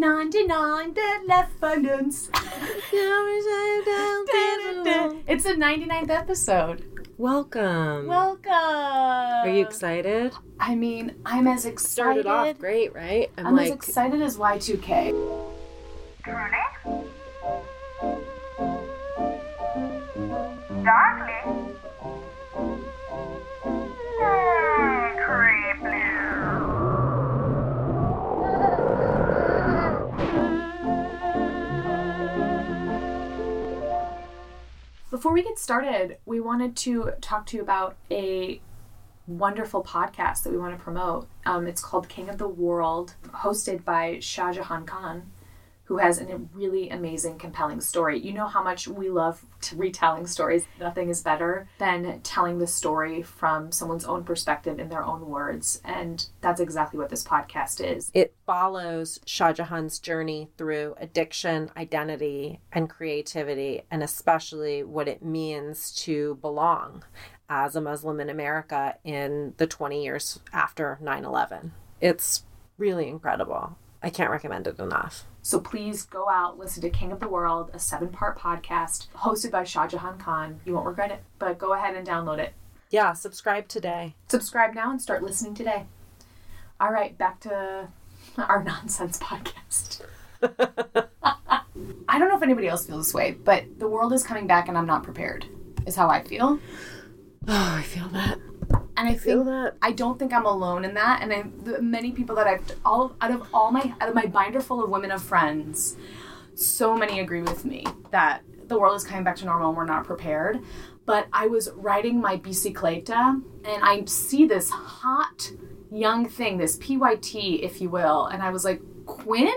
99 dead left balloons. it's the 99th episode. Welcome. Welcome. Are you excited? I mean, I'm as excited. Started off great, right? I'm, as excited as Y2K. Before we get started, we wanted to talk to you about a wonderful podcast that we want to promote. Um, it's called King of the World, hosted by Shah Jahan Khan, who has a really amazing, compelling story. You know how much we love retelling stories. Nothing is better than telling the story from someone's own perspective in their own words. And that's exactly what this podcast is. It follows Shah Jahan's journey through addiction, identity, and creativity, and especially what it means to belong as a Muslim in America in the 20 years after 9 11. It's really incredible. I can't recommend it enough. So please go out, listen to King of the World, a seven part podcast hosted by Shah Jahan Khan. You won't regret it, but go ahead and download it. Yeah, subscribe today. Subscribe now and start listening today. All right, back to our nonsense podcast. I don't know if anybody else feels this way, but the world is coming back and I'm not prepared, is how I feel. Oh, I feel that. And I Feel think that. I don't think I'm alone in that. And I, the many people that I've all out of all my out of my binder full of women of friends, so many agree with me that the world is coming back to normal and we're not prepared. But I was riding my bicicleta and I see this hot young thing, this PYT, if you will, and I was like, Quinn.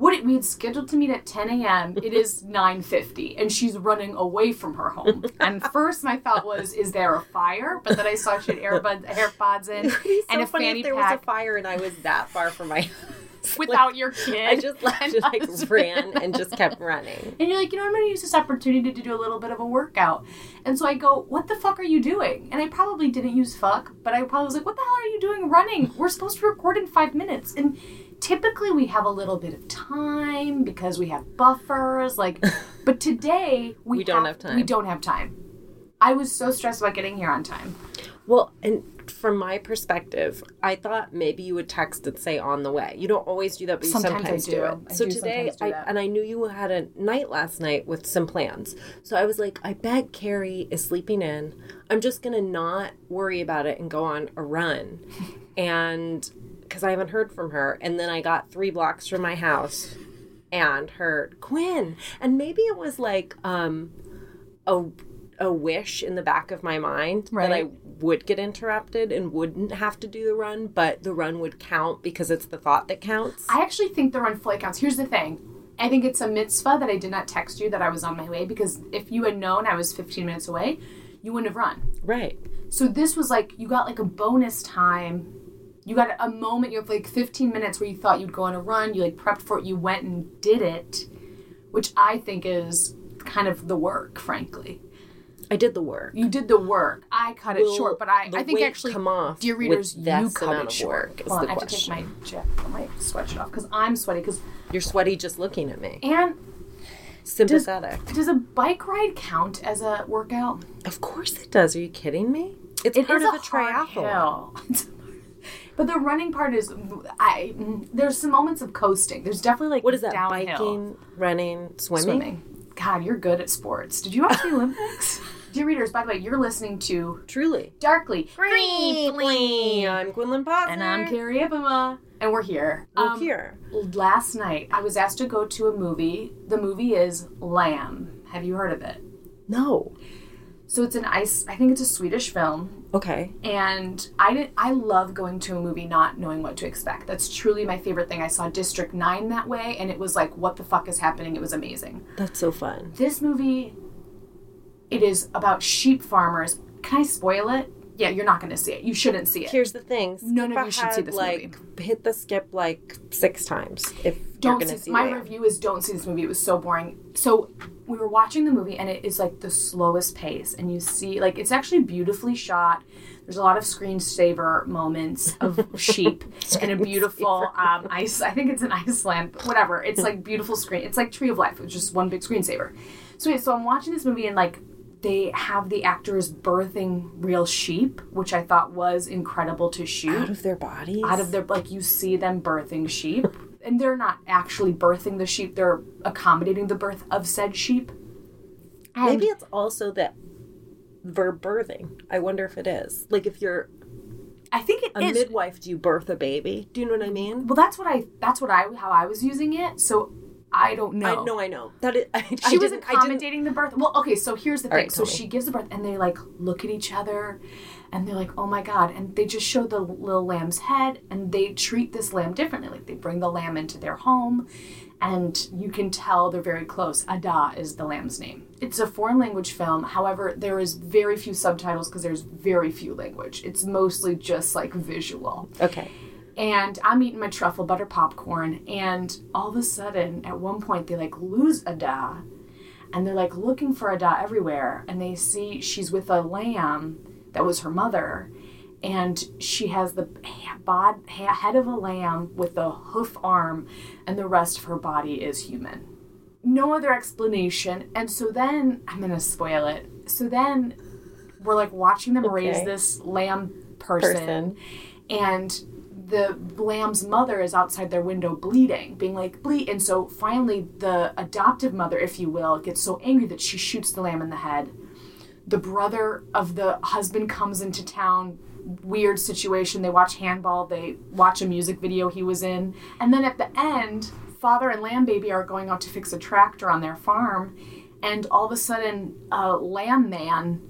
What it, we had scheduled to meet at 10 a.m. It is 9:50, and she's running away from her home. And first, my thought was, "Is there a fire?" But then I saw she had earbuds, AirPods in, so and a funny fanny if there pack was a fire and I was that far from my without your kid. I just left, and just like ran and just kept running. And you're like, you know, I'm going to use this opportunity to do a little bit of a workout. And so I go, what the fuck are you doing? And I probably didn't use fuck, but I probably was like, what the hell are you doing running? We're supposed to record in five minutes. And typically we have a little bit of time because we have buffers. Like, but today we, We don't have time. We don't have time. I was so stressed about getting here on time. Well, and from my perspective, I thought maybe you would text and say on the way. You don't always do that, but you Sometimes sometimes, I do. it. I so do today, do I, and I knew you had a night last night with some plans. So I was like, I bet Kerry is sleeping in. I'm just gonna not worry about it and go on a run, and because I haven't heard from her. And then I got three blocks from my house and heard Quinn, and maybe it was like um a a wish in the back of my mind that I would get interrupted and wouldn't have to do the run, but the run would count because it's the thought that counts. I actually think the run fully counts. Here's the thing. I think it's a mitzvah that I did not text you that I was on my way because if you had known I was 15 minutes away, you wouldn't have run. right. So this was like you got like a bonus time. You got a moment. You have like 15 minutes where you thought you'd go on a run. You like prepped for it. You went and did it, which I think is kind of the work, frankly. I did the work. You did the work. I cut it short, but I, I think actually, come off dear readers, you cut it short. Hold on, I have to take my question. jacket, my sweatshirt off because I'm sweaty. Because You're sweaty just looking at me. and Sympathetic. Does a bike ride count as a workout? of course it does. Are you kidding me? It's It part of a the hard triathlon. but the running part is, I there's some moments of coasting. There's definitely like What is that? Downhill. Biking, running, swimming? swimming. God, you're good at sports. Did you watch the Olympics? Dear readers, by the way, you're listening to Truly. Darkly Creeply. I'm Gwendolyn Posner. and I'm Kerry Ipama, and we're here. We're Um, here. Last night, I was asked to go to a movie. The movie is Lamb. Have you heard of it? No. So it's an ice. I think it's a Swedish film. Okay. and I did I love going to a movie not knowing what to expect. That's truly my favorite thing. I saw District 9 that way and it was like what the fuck is happening? It was amazing. That's so fun. This movie it is about sheep farmers. Can I spoil it? Yeah, you're not going to see it. You shouldn't see it. Here's the thing. None of you should see this like hit the skip like six times. If you're don't see, see my Lamb. review is don't see this movie. It was so boring. So we were watching the movie and it is like the slowest pace, and you see like it's actually beautifully shot. There's a lot of screensaver moments of sheep and a beautiful um, ice. I think it's in Iceland, but whatever. It's like beautiful screen. It's like Tree of Life, which is just one big screensaver. So yeah, so I'm watching this movie and like they have the actors birthing real sheep, which I thought was incredible to shoot Out of their bodies. out of their like you see them birthing sheep and they're not actually birthing the sheep they're accommodating the birth of said sheep And- Maybe it's also the verb birthing. I wonder if it is. Like if you're i think it a is. midwife, do you birth a baby? Do you know what I mean? well that's what i that's what i how i was using it so i don't know I know, I know. That is, I, she I was didn't, I didn't, accommodating the birth. Well, okay, so here's the thing. right, so me. she gives the birth, and they like look at each other, and they're like, "Oh my god!" And they just show the little lamb's head, and they treat this lamb differently. Like they bring the lamb into their home, and you can tell they're very close. Ada is the lamb's name. It's a foreign language film. However, there is very few subtitles because there's very few language. It's mostly just like visual Okay. And I'm eating my truffle butter popcorn, and all of a sudden, at one point, they like lose Ada, and they're like looking for Ada everywhere, and they see she's with a lamb that was her mother, and she has the bod, head of a lamb with the hoof arm, and the rest of her body is human. No other explanation, and so then I'm gonna spoil it. So then we're like watching them raise this lamb person Person. and the lamb's mother is outside their window bleeding, being like, bleed. And so finally, the adoptive mother, if you will, gets so angry that she shoots the lamb in the head. The brother of the husband comes into town. Weird situation. They watch handball, they watch a music video he was in. And then at the end, father and lamb baby are going out to fix a tractor on their farm. And all of a sudden, a lamb man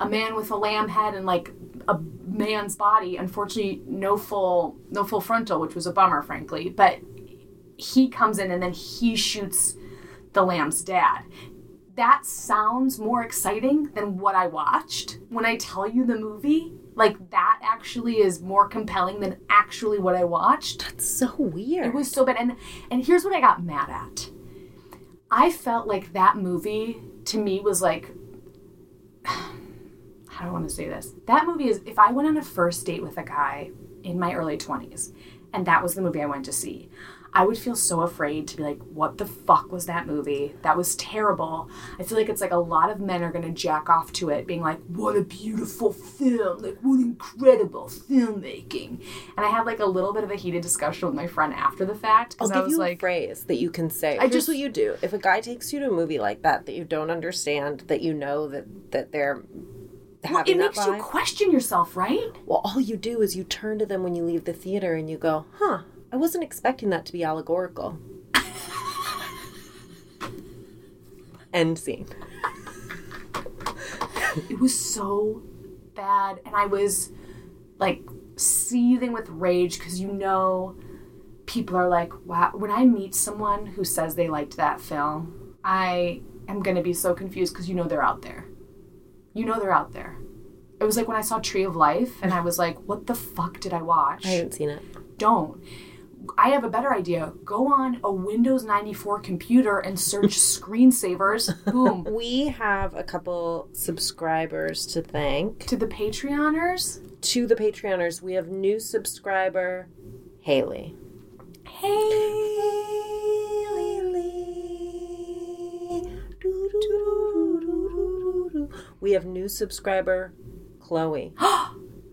a man with a lamb head and like a man's body. Unfortunately, no full no full frontal, which was a bummer, frankly. But he comes in and then he shoots the lamb's dad. That sounds more exciting than what I watched. When I tell you the movie, like that actually is more compelling than actually what I watched. That's so weird. It was so bad. And and here's what I got mad at. I felt like that movie to me was like how do I want to say this? That movie is if I went on a first date with a guy in my early 20s and that was the movie I went to see, I would feel so afraid to be like, what the fuck was that movie? That was terrible. I feel like it's like a lot of men are going to jack off to it, being like, what a beautiful film. Like, what incredible filmmaking. And I had like a little bit of a heated discussion with my friend after the fact. I'll Because I was you a like, phrase that you can say. I Here's just- what you do. If a guy takes you to a movie like that that you don't understand, that you know that that they're well, it makes you question yourself, right? well, all you do is you turn to them when you leave the theater and you go, "Huh, I wasn't expecting that to be allegorical." End scene. It was so bad. And I was like seething with rage because you know, people are like, wow. When I meet someone who says they liked that film, I am going to be so confused because you know they're out there. You know they're out there. It was like when I saw Tree of Life and I was like, what the fuck did I watch? I haven't seen it. Don't. I have a better idea. Go on a Windows 94 computer and search screensavers. Boom. We have a couple subscribers to thank. To the Patreoners, To the Patreoners, we have new subscriber Haley. We have new subscriber Chloe.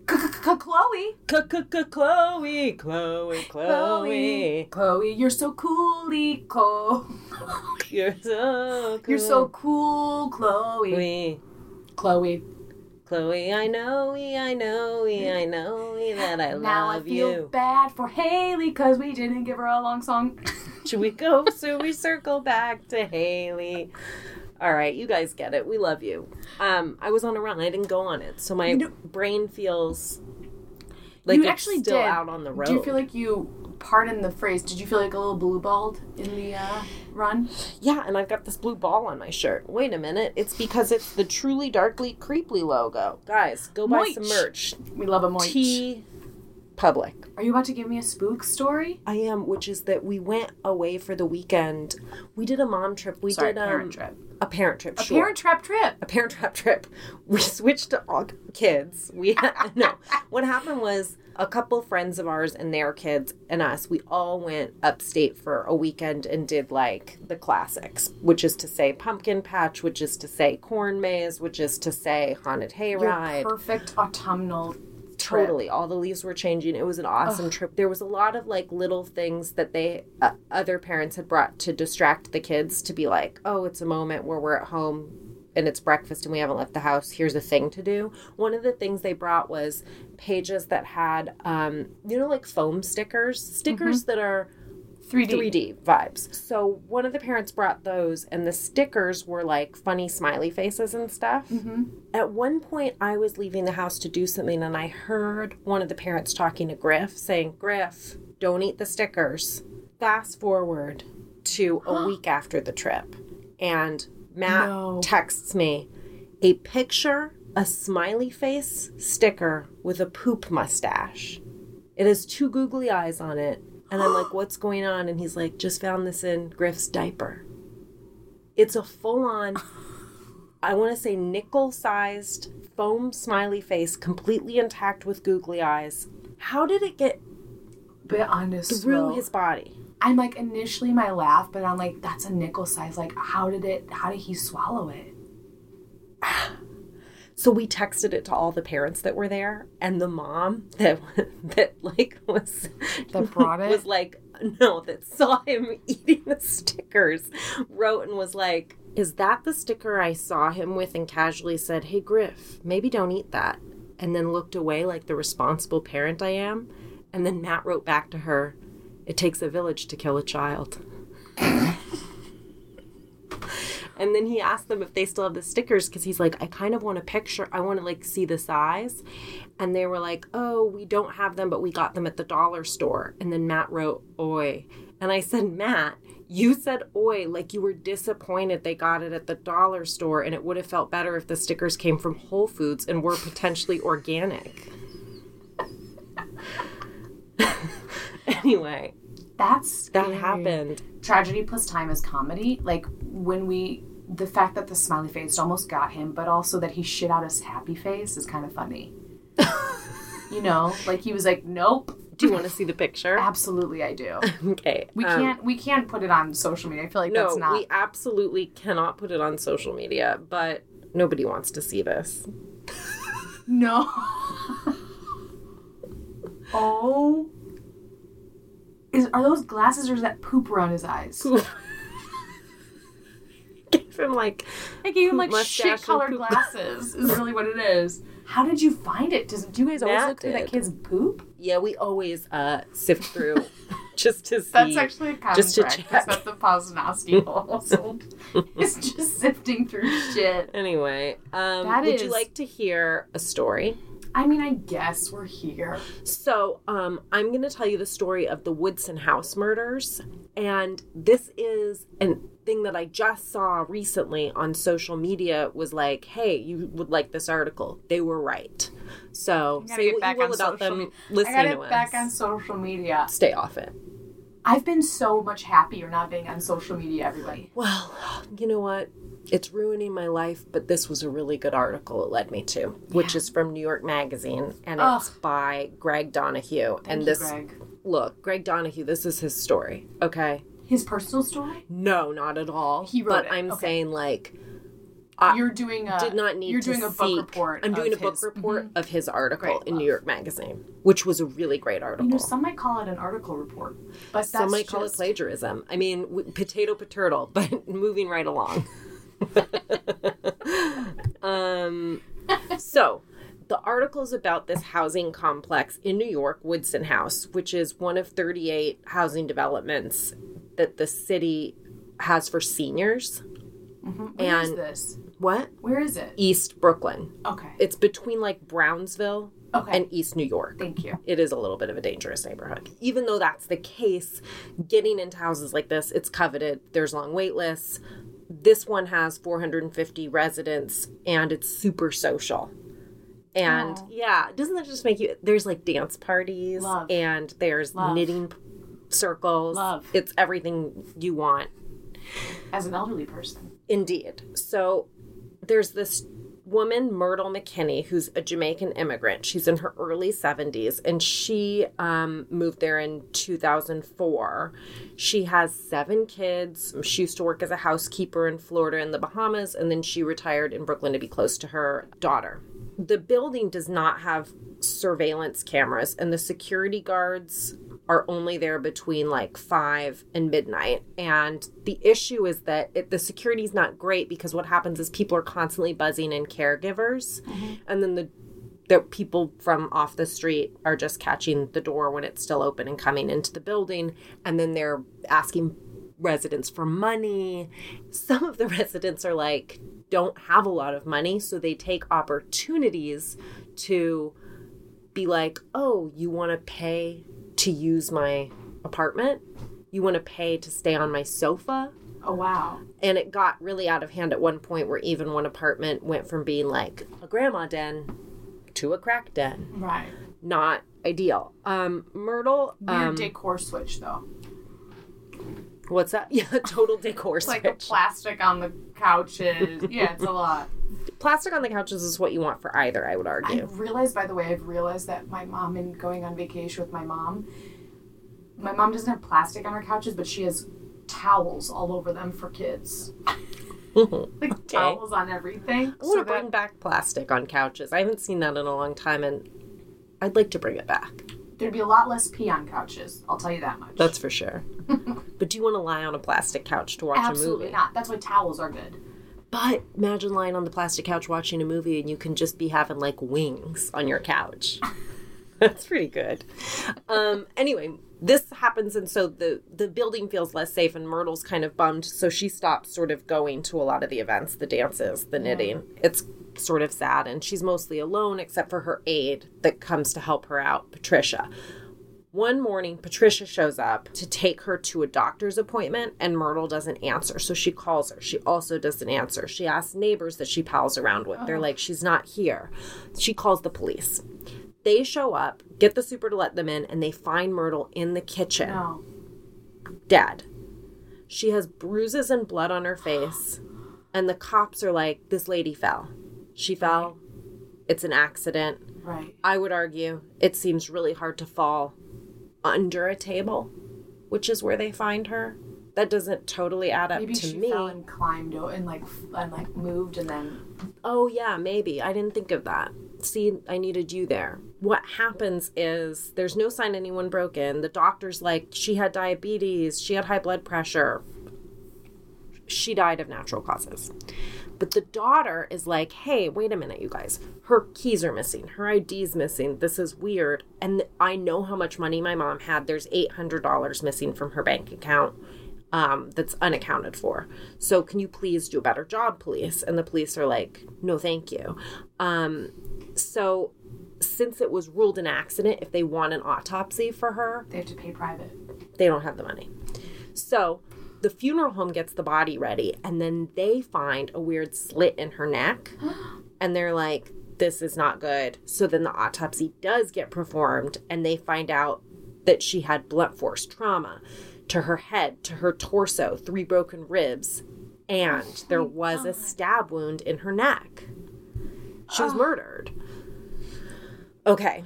Chloe. Chloe, Chloe, Chloe. Chloe, you're so cool, Chloe. You're so cool. You're so cool, Chloe. Chloe. Chloe. Chloe, I know, I know, I know that I love you. Now I feel you. bad for Haley because we didn't give her a long song. Should we go? So we circle back to Haley. All right, you guys get it. We love you. Um, I was on a run. I didn't go on it, so my You know- brain feels like you actually still did. out on the road. Do you feel like you, pardon the phrase, did you feel like a little blue balled in the uh, run? yeah, and I've got this blue ball on my shirt. Wait a minute, it's because it's the truly darkly creeply logo. Guys, go buy some merch. We love a moich. T public. Are you about to give me a spook story? I am, which is that we went away for the weekend. We did a mom trip. We Sorry, did a parent trip. a parent trip. A sure. parent trap trip. a parent trap trip. We switched to all kids. We no. What happened was a couple friends of ours and their kids and us. We all went upstate for a weekend and did like the classics, which is to say pumpkin patch, which is to say corn maze, which is to say haunted Your hayride. perfect autumnal trip. Totally. All the leaves were changing. It was an awesome trip. There was a lot of like little things that they uh, other parents had brought to distract the kids to be like, "Oh, it's a moment where we're at home and it's breakfast and we haven't left the house. Here's a thing to do." One of the things they brought was pages that had um, you know like foam stickers, stickers that are 3D. 3D vibes. So one of the parents brought those, and the stickers were like funny smiley faces and stuff. Mm-hmm. At one point, I was leaving the house to do something, and I heard one of the parents talking to Griff saying, Griff, don't eat the stickers. Fast forward to a week after the trip, and Matt No. texts me a picture, a smiley face sticker with a poop mustache. It has two googly eyes on it. And I'm like, what's going on? And he's like, just found this in Griff's diaper. It's a full on, I want to say nickel sized foam smiley face, completely intact with googly eyes. How did it get But honest, through his body? I'm like initially my laugh, but I'm like, that's a nickel size. Like, how did it? How did he swallow it? So we texted it to all the parents that were there, and the mom that that like was That brought it? was like no that saw him eating the stickers wrote and was like, "Is that the sticker I saw him with?" And casually said, "Hey Griff, maybe don't eat that." And then looked away like the responsible parent I am. And then Matt wrote back to her, "It takes a village to kill a child." And then he asked them if they still have the stickers because he's like, I kind of want a picture. I want to like see the size. And they were like, Oh, we don't have them, but we got them at the dollar store. And then Matt wrote, Oi. And I said, Matt, you said oi like you were disappointed they got it at the dollar store and it would have felt better if the stickers came from Whole Foods and were potentially organic. anyway, That's that happened. Tragedy plus time is comedy. Like when we, the fact that the smiley face almost got him, but also that he shit out his happy face is kind of funny. you know, like he was like, "Nope, Do you want to see the picture? absolutely, I do." Okay. We um, can't, we can't put it on social media. I feel like No, that's not. we absolutely cannot put it on social media, but nobody wants to see this. No. oh. Is are those glasses or is that poop around his eyes? Give him like I gave him like shit colored glasses. Is really what it is. How did you find it? Does do you guys always Matt look through that kid's poop? yeah, we always uh sift through just to see. That's actually a common just to practice check. that the Posnowski household is just sifting through shit. Anyway, um That would you like to hear a story? I mean, I guess we're here. So, um, I'm going to tell you the story of the Woodson House murders. And this is a thing that I just saw recently on social media was like, hey, you would like this article. They were right. So, gotta say what back you will on about social them me- listening I got to it back on social media. Stay off it. I've been so much happier not being on social media, everybody. Well, you know what? It's ruining my life, but this was a really good article it led me to, which is from New York Magazine, and it's by Greg Donahue. and you, this, Greg. look, Greg Donahue, this is his story, okay? His personal story? No, not at all. He wrote but it, I'm okay. saying like I you're doing a did not need You're to doing a book seek- report. I'm doing a of book his- Mm-hmm. report of his article Great, in love. New York Magazine, which was a really great article. You know, some might call it an article report, but that's Some might call it plagiarism. I mean, w- potato potato, but moving right along. Um, so the article is about this housing complex in New York, Woodson House, which is one of 38 housing developments that the city has for seniors. Where is and- this? What? Where is it? East Brooklyn. Okay. It's between like Brownsville Okay. and East New York. Thank you. It is a little bit of a dangerous neighborhood. Even though that's the case, getting into houses like this, it's coveted. There's long wait lists. This one has 450 residents and it's super social. And Oh. yeah, doesn't that just make you? There's like dance parties Love. and there's Love. knitting circles. Love. It's everything you want. As an elderly person. Indeed. So there's this woman, Myrtle McKinney, who's a Jamaican immigrant. She's in her early 70s and she um, moved there in 2004. She has seven kids. She used to work as a housekeeper in Florida and the Bahamas, and then she retired in Brooklyn to be close to her daughter. The building does not have surveillance cameras, and the security guards are only there between like five and midnight. And the issue is that it, the security is not great because what happens is people are constantly buzzing in caregivers, mm-hmm. and then the the people from off the street are just catching the door when it's still open and coming into the building, and then they're asking residents for money. Some of the residents are like don't have a lot of money, so they take opportunities to be like, "Oh, you want to pay to use my apartment? You want to pay to stay on my sofa?" Oh wow. And it got really out of hand at one point where even one apartment went from being like a grandma den to a crack den. Right. Not ideal. Um Myrtle Weird um decor switch though. what's that? Yeah, total decor switch. like the plastic on the couches. yeah, it's a lot. Plastic on the couches is what you want for either, I would argue. I realized, by the way, I've realized that my mom, in going on vacation with my mom, my mom doesn't have plastic on her couches, but she has towels all over them for kids. Like towels on everything. I want So to bring that back plastic on couches. I haven't seen that in a long time and I'd like to bring it back. there'd be a lot less pee on couches. I'll tell you that much. That's for sure. but do you want to lie on a plastic couch to watch a movie? absolutely not. That's why towels are good. But imagine lying on the plastic couch watching a movie and you can just be having like wings on your couch. That's pretty good. Um, anyway, this happens, and so the the building feels less safe, and Myrtle's kind of bummed, so she stops sort of going to a lot of the events, the dances, the knitting. It's sort of sad, and she's mostly alone except for her aide that comes to help her out, Patricia. One morning, Patricia shows up to take her to a doctor's appointment, and Myrtle doesn't answer. So she calls her. She also doesn't answer. She asks neighbors that she pals around with. They're oh. like, she's not here. She calls the police. They show up, get the super to let them in, and they find Myrtle in the kitchen, No. dead. She has bruises and blood on her face, and the cops are like, this lady fell. She fell. It's an accident. Right. I would argue it seems really hard to fall under a table, which is where they find her. That doesn't totally add up Maybe to she me. fell and climbed and like and like moved and then Oh, yeah, maybe. I didn't think of that. See, I needed you there. What happens is there's no sign anyone broke in. The doctor's like, she had diabetes, she had high blood pressure. She died of natural causes. But the daughter is like, hey, wait a minute, you guys. Her keys are missing. Her ID's missing. This is weird. And I know how much money my mom had. There's $800 missing from her bank account um, that's unaccounted for. So can you please do a better job, police? And the police are like, no, thank you. Um, so since it was ruled an accident, if they want an autopsy for her, they have to pay private. they don't have the money. So the funeral home gets the body ready, and then they find a weird slit in her neck, and they're like, this is not good. So then the autopsy does get performed, and they find out that she had blunt force trauma to her head, to her torso, three broken ribs, and there was a stab wound in her neck. She was murdered. Okay.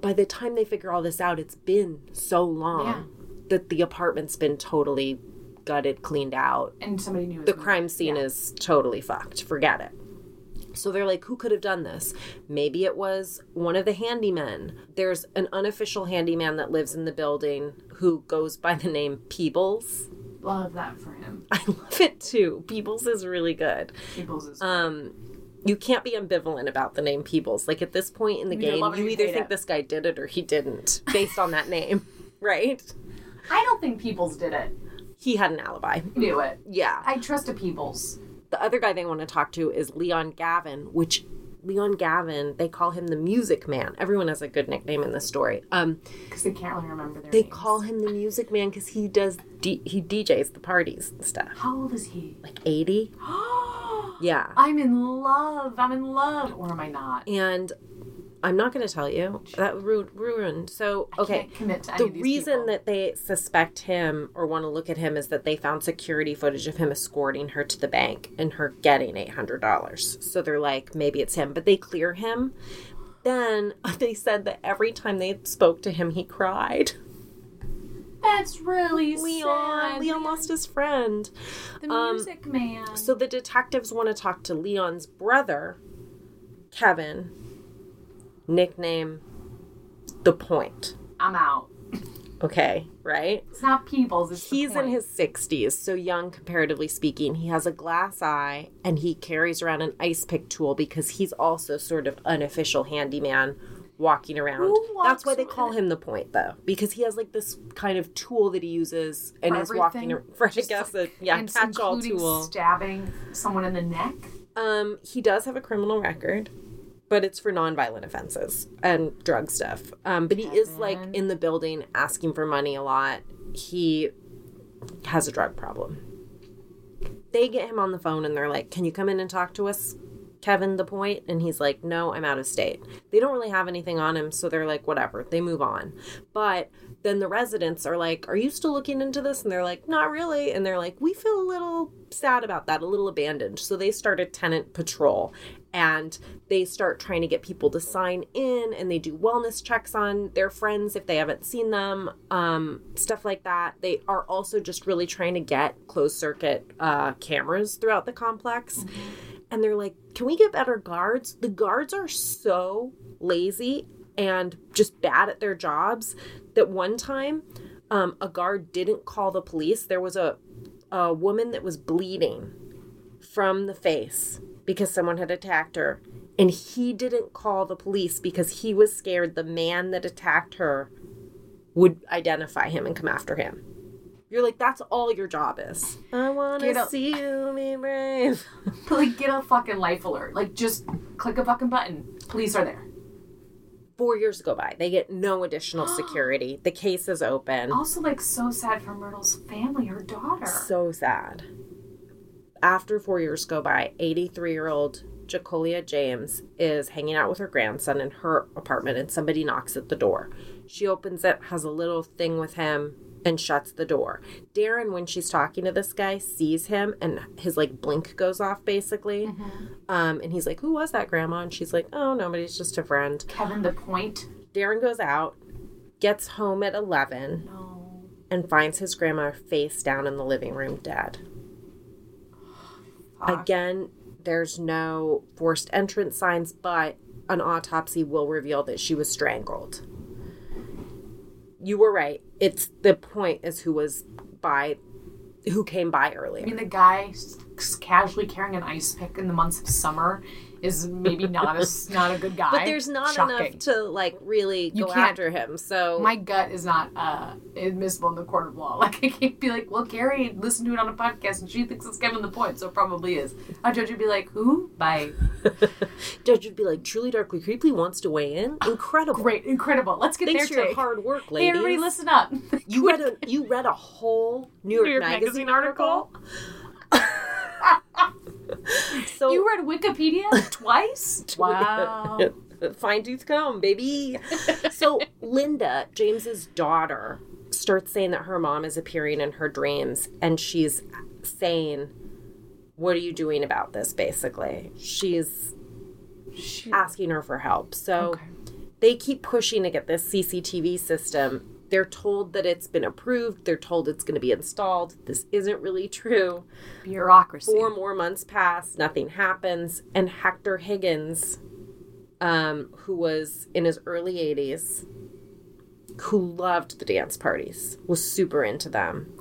By the time they figure all this out, it's been so long Yeah. that the apartment's been totally gutted, cleaned out. And somebody knew The crime scene Yeah. is totally fucked. Forget it. So they're like, who could have done this? Maybe it was one of the handymen. There's an unofficial handyman that lives in the building who goes by the name Peebles. Love that for him. I love it too. Peebles is really good. Peebles is Um, you can't be ambivalent about the name Peebles. Like at this point in the You game, love it or you you either think it. this guy did it or he didn't, based on that name, right? I don't think Peebles did it. He had an alibi. He knew it. Yeah. I trust a Peebles. The other guy they want to talk to is Leon Gavin, which Leon Gavin, they call him the Music Man. Everyone has a good nickname in this story. Um, Because they can't really remember their they names. call him the Music Man because he does D- he DJs the parties and stuff. How old is he? Like eighty. Yeah. I'm in love. I'm in love. Or am I not? And I'm not going to tell you. That ru- ruined. So, okay. Can't commit to any The of these reason people. that they suspect him or want to look at him is that they found security footage of him escorting her to the bank and her getting $800. So they're like, maybe it's him, but they clear him. Then they said that every time they spoke to him, he cried. That's really Leon, sad. Leon lost his friend. the um, music man. So the detectives want to talk to Leon's brother, Kevin, nickname The Point. I'm out. Okay, right? It's not Peebles. It's He's in his 60s, so young comparatively speaking. He has a glass eye and he carries around an ice pick tool because he's also sort of unofficial handyman walking around. That's why they call him the point though, because he has like this kind of tool that he uses and For he's walking around for I guess a yeah, catch all tool. stabbing someone in the neck. Um, he does have a criminal record, but it's for nonviolent offenses and drug stuff. Um, but he is like in the building asking for money a lot. He has a drug problem. They get him on the phone and they're like, "Can you come in and talk to us?" Kevin the point and he's like no i'm out of state. They don't really have anything on him so they're like whatever they move on. But then the residents are like are you still looking into this? And they're like not really. And they're like we feel a little sad about that a little abandoned. So they start a tenant patrol and they start trying to get people to sign in and they do wellness checks on their friends if they haven't seen them um, stuff like that. They are also just really trying to get closed circuit uh, cameras throughout the complex and they're like, "Can we get better guards?" The guards are so lazy and just bad at their jobs that one time um, a guard didn't call the police. There was a a woman that was bleeding from the face because someone had attacked her, and he didn't call the police because he was scared the man that attacked her would identify him and come after him. You're like, that's all your job is. I want to see you be brave. but like get a fucking life alert. Like just click a fucking button. Police are there. four years go by. They get no additional security. The case is open. Also, like so sad for Myrtle's family, her daughter. So sad. After four years go by, 83 year old Jacolia James is hanging out with her grandson in her apartment and somebody knocks at the door. She opens it, has a little thing with him, and shuts the door. Darren, when she's talking to this guy, sees him and his like blink goes off basically. Um, and he's like, Who was that, Grandma? And she's like, Oh, nobody's just a friend. Kevin the point. Darren goes out, gets home at 11, No. and finds his grandma face down in the living room dead. Fuck. Again, there's no forced entrance signs, but an autopsy will reveal that she was strangled. You were right. It's the point is who was by who came by early. I mean, the guy casually carrying an ice pick in the months of summer is maybe not a not a good guy. But there's not Shocking. enough to like really You go after him. So My gut is not uh, admissible in the court of law. Like I can't be like, well, Kerry listened to it on a podcast and she thinks it's Kevin the point, so it probably is. A judge would be like, who? By Judge would be like, truly darkly creepy wants to weigh in. Incredible. great, incredible. Let's get Thanks for their your hard work, Hey, ladies. everybody, listen up. You read a you read a whole New York, New York Magazine, Magazine article. so You read Wikipedia twice? Wow. fine tooth comb, baby. so Linda, James's daughter, starts saying that her mom is appearing in her dreams, and she's saying, "What are you doing about this?" Basically, she's asking her for help. So Okay. they keep pushing to get this CCTV system. They're told that it's been approved. They're told it's going to be installed. This isn't really true. Bureaucracy. Four more months pass, nothing happens. And Hector Higgins, um, who was in his early 80s, who loved the dance parties, was super into them.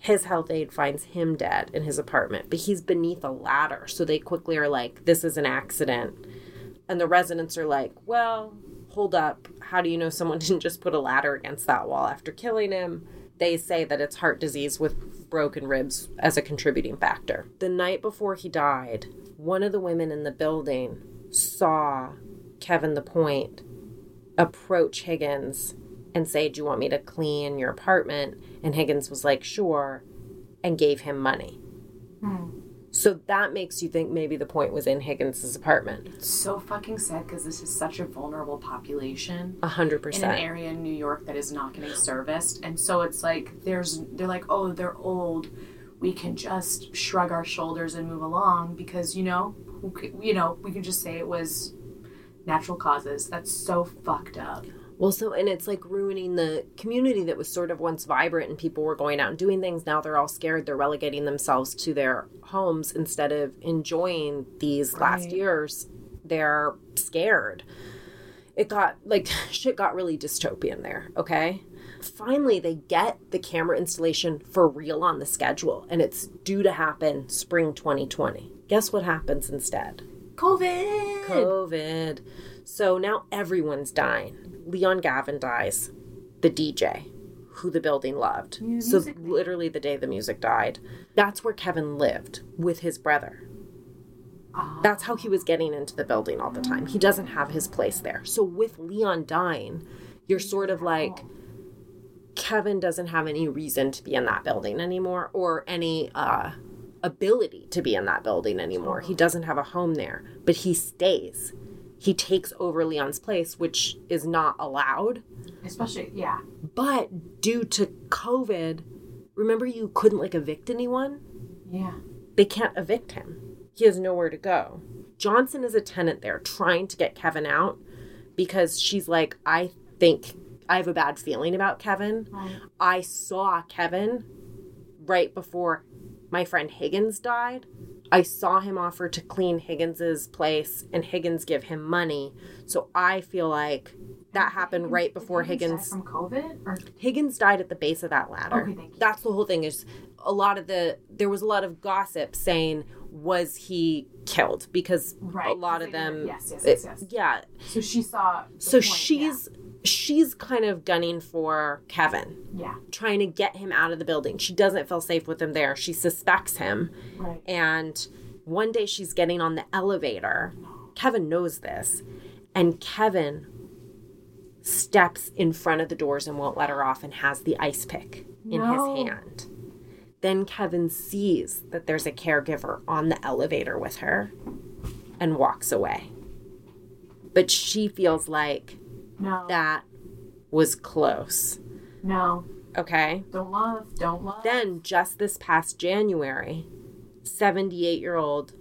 His health aide finds him dead in his apartment, but he's beneath a ladder. So they quickly are like, this is an accident. And the residents are like, well, hold up. How do you know someone didn't just put a ladder against that wall after killing him? They say that it's heart disease with broken ribs as a contributing factor. The night before he died, one of the women in the building saw Kevin the Point approach Higgins and say, Do you want me to clean your apartment? And Higgins was like, Sure, and gave him money. Hmm. So that makes you think maybe the point was in Higgins's apartment. It's so fucking sad because this is such a vulnerable population. A hundred percent. in an area in New York that is not getting serviced. And so it's like there's they're like, "Oh, they're old. We can just shrug our shoulders and move along because, you know, you know, we can just say it was natural causes." That's so fucked up. Well, so and it's like ruining the community that was sort of once vibrant and people were going out and doing things. Now they're all scared. They're relegating themselves to their homes instead of enjoying these last years. They're scared. It got like shit got really dystopian there, okay? Finally, they get the camera installation for real on the schedule, and it's due to happen spring 2020. Guess what happens instead? COVID. COVID. So now everyone's dying. Leon Gavin dies, the DJ, who the building loved. Yeah, so literally the day the music died. That's where Kevin lived with his brother. Ah. That's how he was getting into the building all the time. He doesn't have his place there. So with Leon dying, you're sort of like Kevin doesn't have any reason to be in that building anymore or any uh ability to be in that building anymore. He doesn't have a home there, but he stays. He takes over Leon's place, which is not allowed. Especially, yeah. But due to COVID, remember you couldn't like evict anyone? Yeah. They can't evict him. He has nowhere to go. Johnson is a tenant there trying to get Kevin out because she's like, I think I have a bad feeling about Kevin. Right. I saw Kevin right before my friend Higgins died. I saw him offer to clean Higgins's place and Higgins give him money. So I feel like that happened right before Higgins Higgins from COVID or Higgins died at the base of that ladder. Okay, thank you. That's the whole thing. Is a lot of the there was a lot of gossip saying was he killed because Right, a lot of them. yes, yes, it- yes, yes. Yeah. so she saw. So point, she's she's kind of gunning for Kevin, yeah. trying to get him out of the building. She doesn't feel safe with him there. She suspects him. Right. and one day she's getting on the elevator. Kevin knows this, and Kevin steps in front of the doors and won't let her off and has the ice pick in No. his hand. Then Kevin sees that there's a caregiver on the elevator with her and walks away. But she feels like No. that was close. no. Okay? Don't love. Don't love. Then, just this past January, 78 year old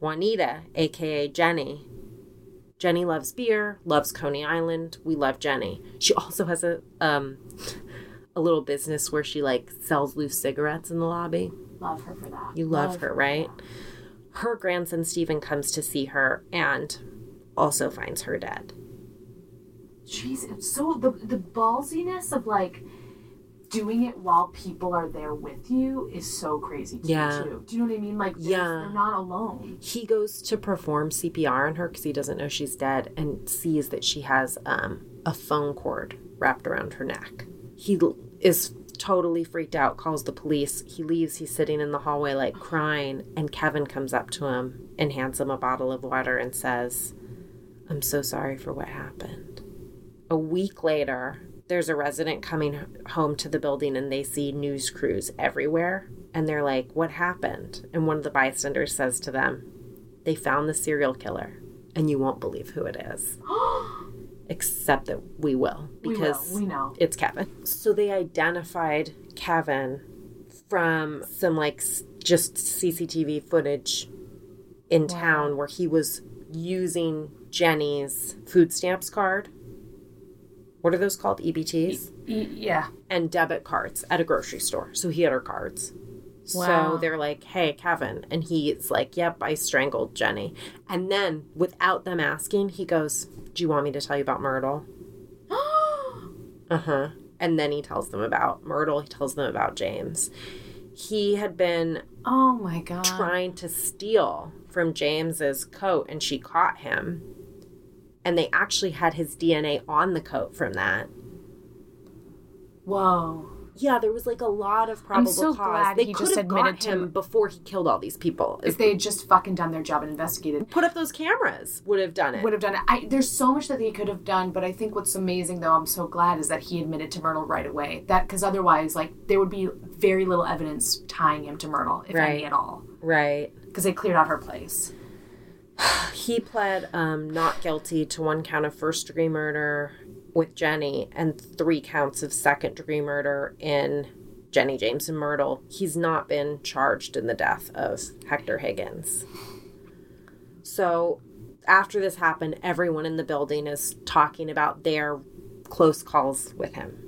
Juanita, aka Jenny. Jenny loves beer, loves Coney Island. We love Jenny. She also has a um a little business where she like sells loose cigarettes in the lobby. love her for that. You love, her, right? Her grandson Stephen comes to see her and also finds her dead. Jeez, it's so the the ballsiness of like doing it while people are there with you is so crazy to Yeah. too. Do you know what I mean? Like, Yeah. they're not alone. he goes to perform CPR on her because he doesn't know she's dead and sees that she has um, a phone cord wrapped around her neck. He is totally freaked out, calls the police. He leaves, he's sitting in the hallway like crying, and Kevin comes up to him and hands him a bottle of water and says, I'm so sorry for what happened. A week later, there's a resident coming home to the building and they see news crews everywhere. And they're like, What happened? And one of the bystanders says to them, They found the serial killer, and you won't believe who it is. Except that we will, We because will. We know. it's Kevin. So they identified Kevin from some like just CCTV footage in town where he was using Jenny's food stamps card. What are those called? EBTs? E- yeah. and debit cards at a grocery store. So he had her cards. Wow. So they're like, hey, Kevin. And he's like, yep, I strangled Jenny. And then without them asking, he goes, do you want me to tell you about Myrtle? Uh huh. And then he tells them about Myrtle. He tells them about James. He had been oh my god. trying to steal from James's coat and she caught him. And they actually had his DNA on the coat from that. Whoa. yeah, there was like a lot of probable I'm so cause. glad they he could just have got admitted him to- before he killed all these people. If they had just fucking done their job and investigated, put up those cameras, would have done it. would have done it. I, there's so much that he could have done, but I think what's amazing, though, I'm so glad, is that he admitted to Myrtle right away. That because otherwise, like, there would be very little evidence tying him to Myrtle, if Right. any at all, right. because they cleared out her place. He pled um, not guilty to one count of first degree murder with Jenny and three counts of second degree murder in Jenny James and Myrtle. He's not been charged in the death of Hector Higgins. So after this happened, everyone in the building is talking about their close calls with him,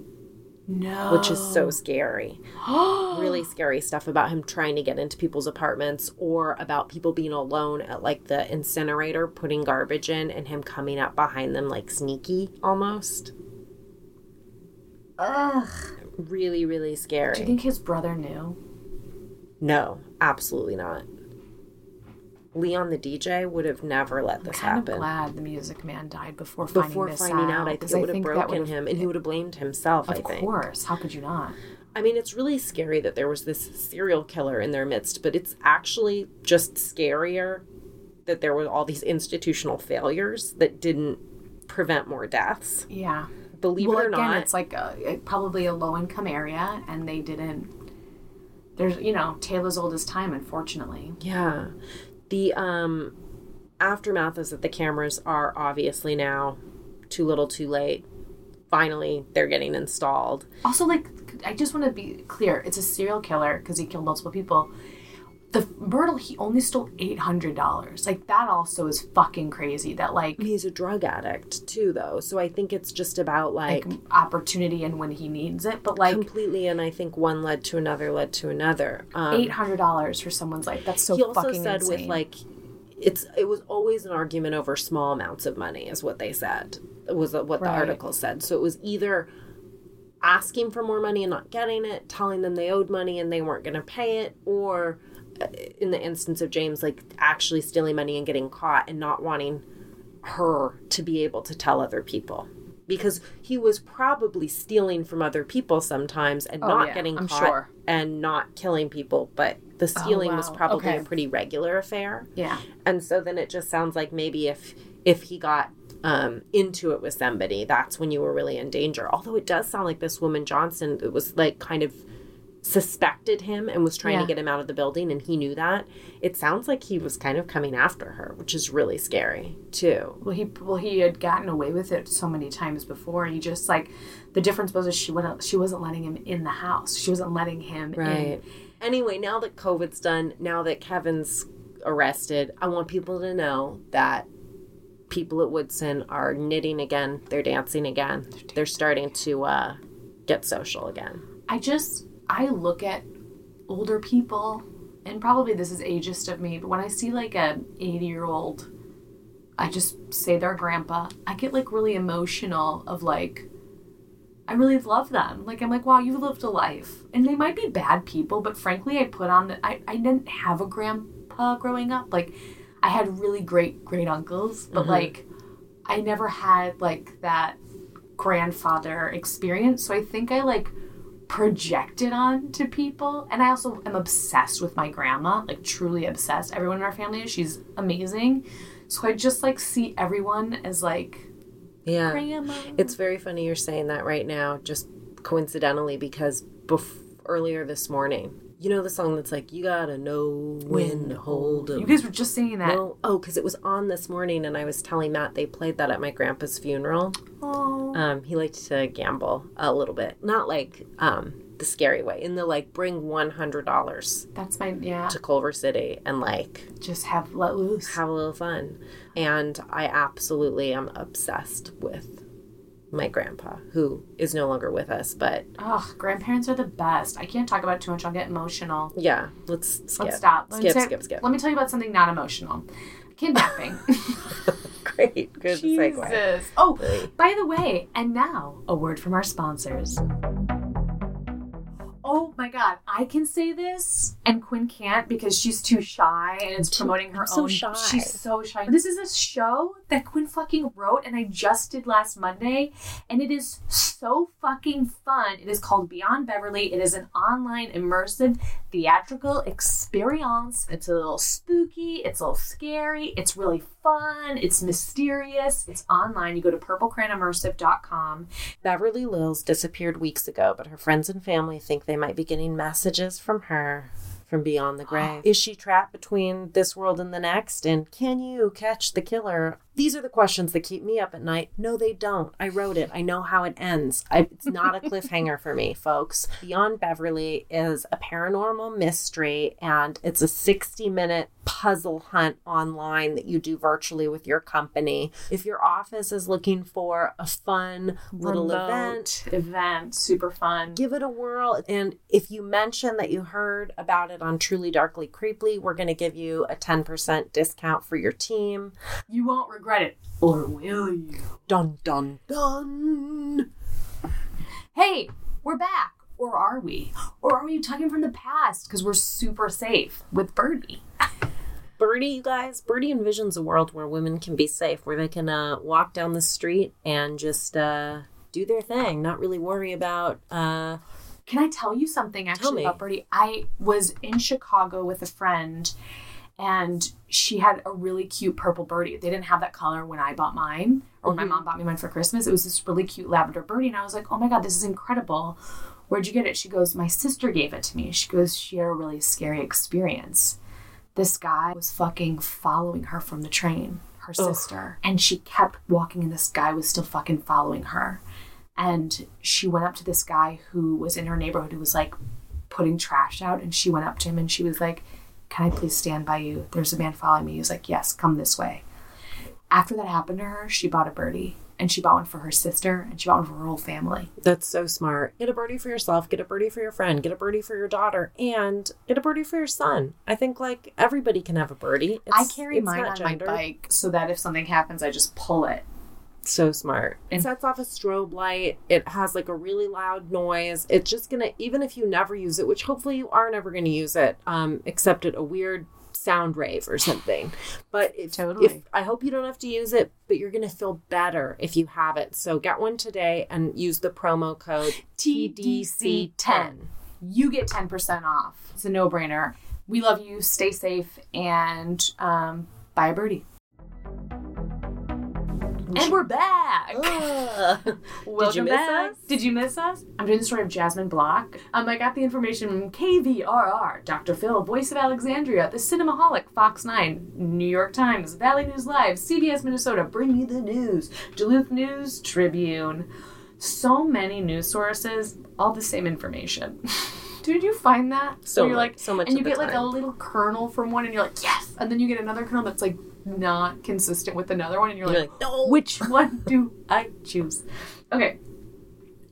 No, which is so scary. really scary stuff about him trying to get into people's apartments or about people being alone at like the incinerator putting garbage in and him coming up behind them like sneaky almost. Ugh. Really, really scary. Do you think his brother knew? No, absolutely not. Leon the DJ would have never let this kind happen. of glad the Music Man died before Before finding this finding out, I think it would have broken him and he would have blamed himself, I think. Of course, how could you not? I mean, it's really scary that there was this serial killer in their midst, but it's actually just scarier that there were all these institutional failures that didn't prevent more deaths. Yeah. Believe well, it or again, not, it's like a, probably a low income area, and they didn't. There's, you know, tale as old as time, unfortunately. yeah. The um aftermath is that the cameras are obviously now too little, too late. Finally, they're getting installed. Also, like, I just want to be clear: it's a serial killer because he killed multiple people. The Myrtle, he only stole eight hundred dollars. Like that, also is fucking crazy. That like, He's a drug addict too, though. So I think it's just about like like opportunity and when he needs it. But like, completely, and I think one led to another, led to another. Um, eight hundred dollars for someone's life. That's so he also fucking said insane. with like it's it was always an argument over small amounts of money is what they said It was what the article said so it was either asking for more money and not getting it telling them they owed money and they weren't going to pay it or in the instance of James like actually stealing money and getting caught and not wanting her to be able to tell other people because he was probably stealing from other people sometimes and Oh, not yeah, getting I'm caught sure. and not killing people but the stealing was wow. probably Okay. a pretty regular affair yeah, and so then it just sounds like maybe if if he got um, into it with somebody that's when you were really in danger although it does sound like this woman johnson it was like kind of suspected him and was trying Yeah. to get him out of the building and he knew that it sounds like he was kind of coming after her which is really scary too Well, he well he had gotten away with it so many times before. He just like the difference was she wasn't she wasn't letting him in the house. She wasn't letting him in. Anyway, now that COVID's done, now that Kevin's arrested, I want people to know that people at Woodson are knitting again. They're dancing again. They're starting to uh, get social again. I just I look at older people, and probably this is ageist of me, but when I see like a eighty year old, I just say their grandpa. I get like really emotional of like. I really love them. Like I'm like, wow, you've lived a life, and they might be bad people, but frankly, I put on. I I didn't have a grandpa growing up. Like, I had really great great uncles, but mm-hmm. like, I never had like that grandfather experience. So I think I like project it on to people. And I also am obsessed with my grandma, like truly obsessed. Everyone in our family is. She's amazing. So I just like see everyone as like Yeah. grandma. It's very funny you're saying that right now, just coincidentally, because bef- earlier this morning, you know the song that's like, you gotta know when to hold 'em. You guys were just saying that. No, oh, because it was on this morning, and I was telling Matt they played that at my grandpa's funeral. Oh. Um, he liked to gamble a little bit, not like um, the scary way, in the like bring one hundred dollars That's my yeah. to Culver City and like Just have let loose. have a little fun. And I absolutely am obsessed with my grandpa, who is no longer with us. But Ugh, grandparents are the best. I can't talk about it too much. I'll get emotional. yeah, let's skip. Let's stop. Skip, skip, skip. Let me tell you about something not emotional. Kidnapping. Great, good segue. Oh, by the way, and now a word from our sponsors. Oh my god, I can say this, and Quinn can't because she's too shy and it's promoting her I'm so own. shy. She's so shy. This is a show that Quinn fucking wrote, and I just did last Monday, and it is so fucking fun. It is called Beyond Beverly. It is an online immersive theatrical experience. It's a little spooky. It's a little scary. It's really fun. It's mysterious. It's online. You go to purplecrayonimmersive.com. Beverly Lills disappeared weeks ago, but her friends and family think they might be getting messages from her from beyond the grave. Is she trapped between this world and the next? And can you catch the killer? These are the questions that keep me up at night. No, they don't. I wrote it. I know how it ends. I, it's not a cliffhanger for me, folks. Beyond Beverly is a paranormal mystery, and it's a 60 minute puzzle hunt online that you do virtually with your company. If your office is looking for a fun little event, Remote event, super fun. give it a whirl. And if you mention that you heard about it on Truly Darkly Creeply, we're going to give you a 10% discount for your team. You won't regret it, or will you? Dun dun dun. Hey, we're back. Or are we? Or are we talking from the past because we're super safe with Birdie? Birdie, you guys, Birdie envisions a world where women can be safe, where they can uh, walk down the street and just uh, do their thing, not really worry about. Uh, Can I tell you something actually about Birdie? I was in Chicago with a friend and she had a really cute purple birdie. They didn't have that color when I bought mine or when my mm-hmm. mom bought me mine for Christmas. It was this really cute lavender birdie. And I was like, oh my God, this is incredible. Where'd you get it? She goes, my sister gave it to me. She goes, she had a really scary experience. This guy was fucking following her from the train, her sister. And she kept walking, and this guy was still fucking following her. And she went up to this guy who was in her neighborhood who was like putting trash out. And she went up to him and she was like, Can I please stand by you? There's a man following me. He's like, Yes, come this way. After that happened to her, she bought a birdie. And she bought one for her sister and she bought one for her whole family. That's so smart. Get a birdie for yourself, get a birdie for your friend, get a birdie for your daughter, and get a birdie for your son. I think like everybody can have a birdie. I carry it's mine on my bike so that if something happens, I just pull it. So smart. It sets off a strobe light. It has like a really loud noise. It's just gonna even if you never use it, which hopefully you are never gonna use it, um, except at a weird sound rave or something. But if, Totally. if I hope you don't have to use it, but you're gonna feel better if you have it. So get one today and use the promo code TDC10. You get 10% off. It's a no brainer. We love you. Stay safe and um, buy a birdie. And we're back. Welcome miss back. us? Did you miss us? I'm doing the story of Jasmine Block. Um, I got the information from KVRR, Dr. Phil, Voice of Alexandria, The Cinemaholic, Fox 9, New York Times, Valley News Live, CBS Minnesota, Bring Me the News, Duluth News, Tribune. So many news sources, all the same information. Did you find that? So Where you're much- like, so much and you get like a little kernel from one, and you're like, yes, and then you get another kernel that's like not consistent with another one, and you're You're like, like, no. which one do I choose? Okay.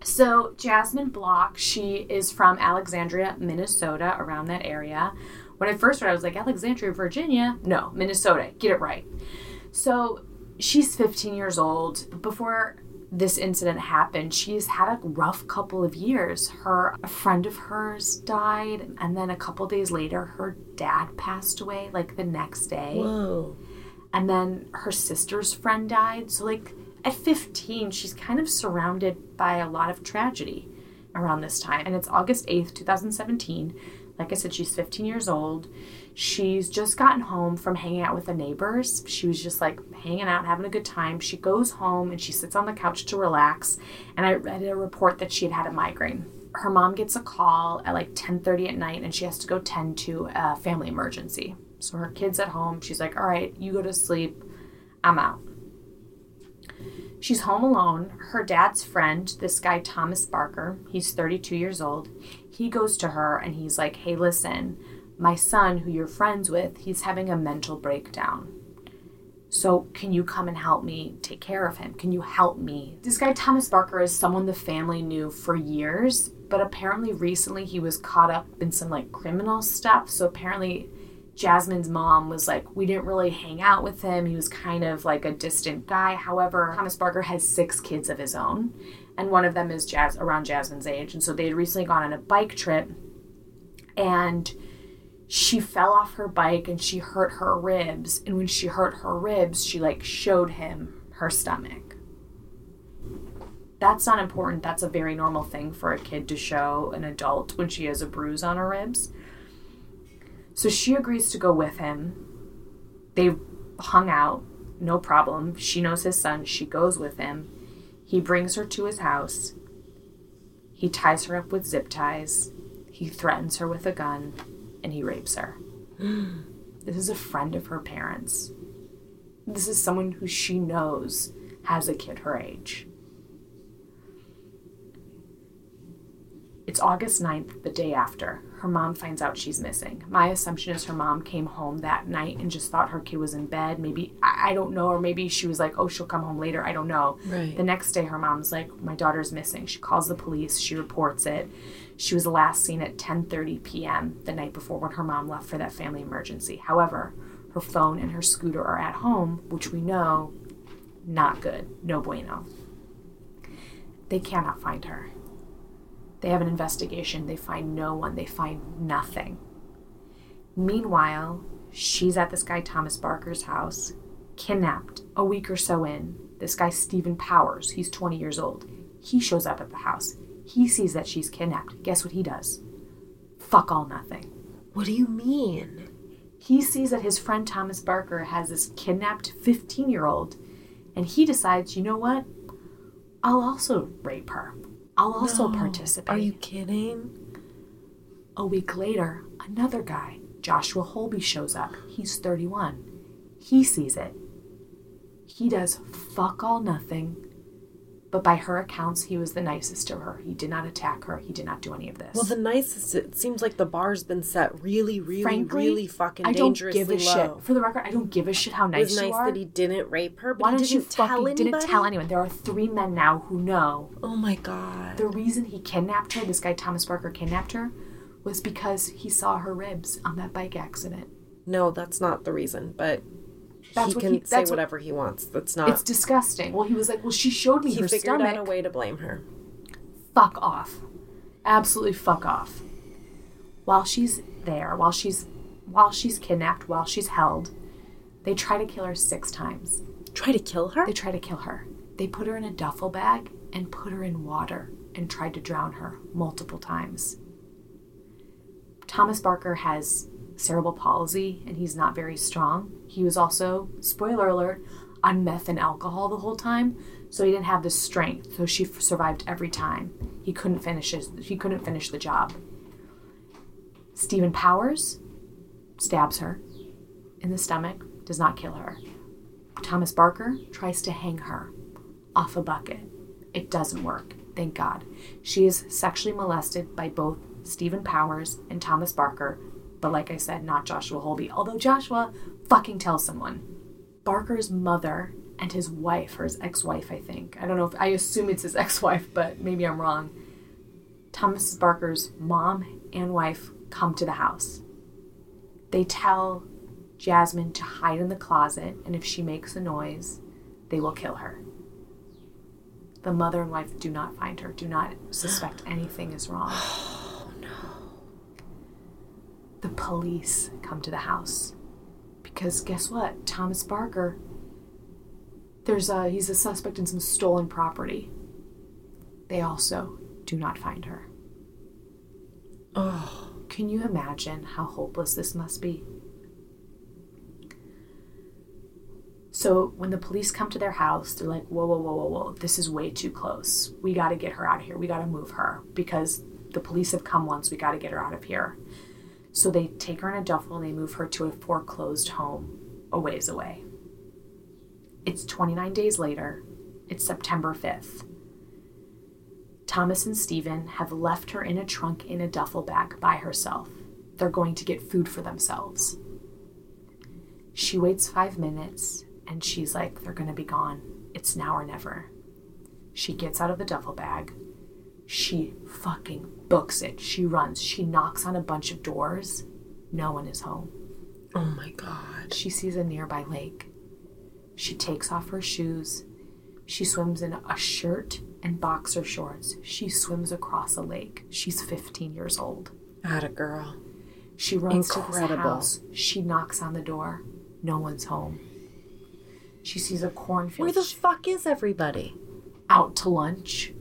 So, Jasmine Block, she is from Alexandria, Minnesota, around that area. When I first read, I was like, Alexandria, Virginia? No, Minnesota. Get it right. So, she's 15 years old. Before this incident happened, she's had a rough couple of years. Her a friend of hers died, and then a couple days later, her dad passed away, like the next day Whoa. And then her sister's friend died. So, like, at 15, she's kind of surrounded by a lot of tragedy around this time. And it's August 8th, 2017. Like I said, she's 15 years old. She's just gotten home from hanging out with the neighbors. She was just like hanging out, having a good time. She goes home and she sits on the couch to relax. And I read a report that she had had a migraine. Her mom gets a call at like 10:30 at night and she has to go tend to a family emergency. So her kid's at home. She's like, "All right, you go to sleep. I'm out." She's home alone. Her dad's friend, this guy Thomas Barker, he's 32 years old. He goes to her and he's like, "Hey, listen, my son who you're friends with, he's having a mental breakdown. So, can you come and help me take care of him? Can you help me?" This guy Thomas Barker is someone the family knew for years, but apparently recently he was caught up in some like criminal stuff. So apparently Jasmine's mom was like, we didn't really hang out with him. He was kind of like a distant guy. However, Thomas Barker has six kids of his own. and one of them is around Jasmine's age. And so they had recently gone on a bike trip, and she fell off her bike and she hurt her ribs. And when she hurt her ribs, she like showed him her stomach. That's not important. That's a very normal thing for a kid to show an adult when she has a bruise on her ribs. So she agrees to go with him. They hung out, no problem. She knows his son. She goes with him. He brings her to his house. He ties her up with zip ties. He threatens her with a gun and he rapes her. this is a friend of her parents. This is someone who she knows has a kid her age. It's August 9th, the day after. Her mom finds out she's missing. My assumption is her mom came home that night and just thought her kid was in bed. Maybe, I, I don't know, or maybe she was like, oh, she'll come home later. I don't know. Right. The next day, her mom's like, my daughter's missing. She calls the police. She reports it. She was last seen at 10:30 p.m. the night before when her mom left for that family emergency. However, her phone and her scooter are at home, which we know not good. No bueno. They cannot find her. They have an investigation. They find no one. They find nothing. Meanwhile, she's at this guy Thomas Barker's house, kidnapped a week or so in. This guy Stephen Powers, he's 20 years old. He shows up at the house. He sees that she's kidnapped. Guess what he does? Fuck all nothing. What do you mean? He sees that his friend Thomas Barker has this kidnapped 15 year old, and he decides, you know what? I'll also rape her. I'll also No. participate. Are you kidding? A week later, another guy, Joshua Holby, shows up. He's 31. He sees it. He does fuck all nothing, but by her accounts, he was the nicest to her. He did not attack her, he did not do any of this. Well, the nicest. It seems like the bar's been set really, really, Frankly, really fucking I don't give a low. shit. For the record, I don't give a shit how nice. It nice was nice that he didn't rape her, but Why he don't you tell fucking anybody. didn't tell anyone? There are three men now who know Oh my god. the reason he kidnapped her. This guy Thomas Barker kidnapped her, was because he saw her ribs on that bike accident. No, that's not the reason, but That's he what can he- say that's what- whatever he wants. That's not. It's disgusting. Well, he was like, well, she showed me he her figured stomach. out a way to blame her. fuck off. Absolutely fuck off. While she's there, while she's while she's kidnapped, while she's held, they try to kill her six times. Try to kill her? They try to kill her. They put her in a duffel bag and put her in water and tried to drown her multiple times. Thomas Barker has cerebral palsy and he's not very strong. He was also, spoiler alert, on meth and alcohol the whole time, so he didn't have the strength. So she survived every time. He couldn't finish his, he couldn't finish the job. Stephen Powers stabs her in the stomach, does not kill her. Thomas Barker tries to hang her off a bucket. It doesn't work, thank God. She is sexually molested by both Stephen Powers and Thomas Barker, but like I said, not Joshua Holby, although Joshua fucking tells someone. Barker's mother and his wife, or his ex wife, I think. I don't know if I assume it's his ex wife, but maybe I'm wrong. Thomas Barker's mom and wife come to the house. They tell Jasmine to hide in the closet, and if she makes a noise, they will kill her. The mother and wife do not find her, do not suspect anything is wrong. The police come to the house because guess what? Thomas Barker there's a he's a suspect in some stolen property. They also do not find her. Oh, Can you imagine how hopeless this must be? So when the police come to their house, they're like, whoa, whoa, whoa, whoa, whoa, this is way too close. We got to get her out of here. We got to move her because the police have come once. We got to get her out of here. So they take her in a duffel and they move her to a foreclosed home a ways away. It's 29 days later. It's September 5th. Thomas and Stephen have left her in a trunk in a duffel bag by herself. They're going to get food for themselves. She waits five minutes and she's like, they're going to be gone. It's now or never. She gets out of the duffel bag. She fucking books it. She runs. She knocks on a bunch of doors. No one is home. oh my god. She sees a nearby lake. She takes off her shoes. She swims in a shirt and boxer shorts. She swims across a lake. She's 15 years old. Not a girl. She runs to Incredible. this house. She knocks on the door. No one's home. She sees a cornfield. Where the fuck is everybody? out to lunch.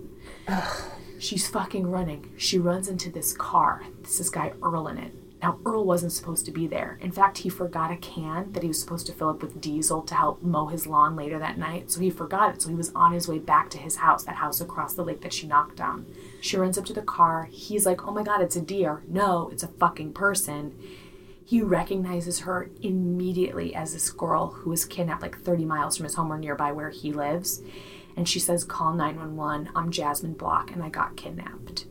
She's fucking running. She runs into this car. This is guy Earl in it. Now Earl wasn't supposed to be there. In fact, he forgot a can that he was supposed to fill up with diesel to help mow his lawn later that night. So he forgot it. So he was on his way back to his house, that house across the lake that she knocked down. She runs up to the car. He's like, "Oh my god, it's a deer." No, it's a fucking person. He recognizes her immediately as this girl who was kidnapped like 30 miles from his home or nearby where he lives. And she says, Call 911. I'm Jasmine Block and I got kidnapped.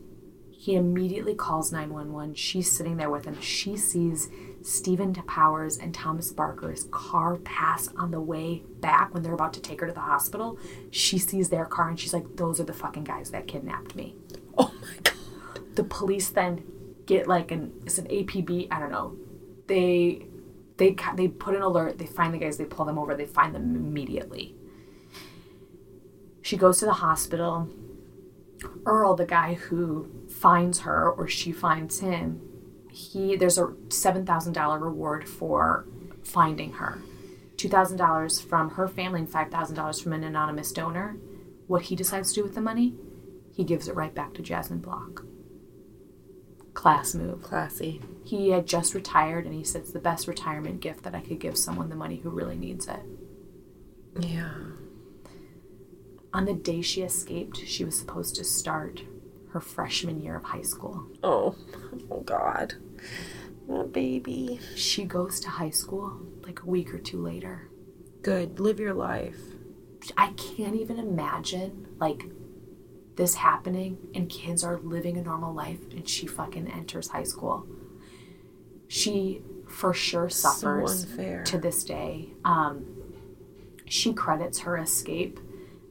He immediately calls 911. She's sitting there with him. She sees Stephen Powers and Thomas Barker's car pass on the way back when they're about to take her to the hospital. She sees their car and she's like, Those are the fucking guys that kidnapped me Oh my god. the police then get like an it's an APB I don't know they they they put an alert they find the guys they pull them over they find them immediately she goes to the hospital Earl the guy who finds her or she finds him he there's a $7,000 reward for finding her $2,000 from her family and $5,000 from an anonymous donor what he decides to do with the money he gives it right back to Jasmine Block. Class move. Classy. He had just retired and he said it's the best retirement gift that I could give someone the money who really needs it. Yeah. On the day she escaped, she was supposed to start her freshman year of high school. Oh. Oh god. Oh, baby. She goes to high school like a week or two later. Good. Live your life. I can't even imagine like this happening and kids are living a normal life and she fucking enters high school. She for sure suffers unfair. to this day. Um, she credits her escape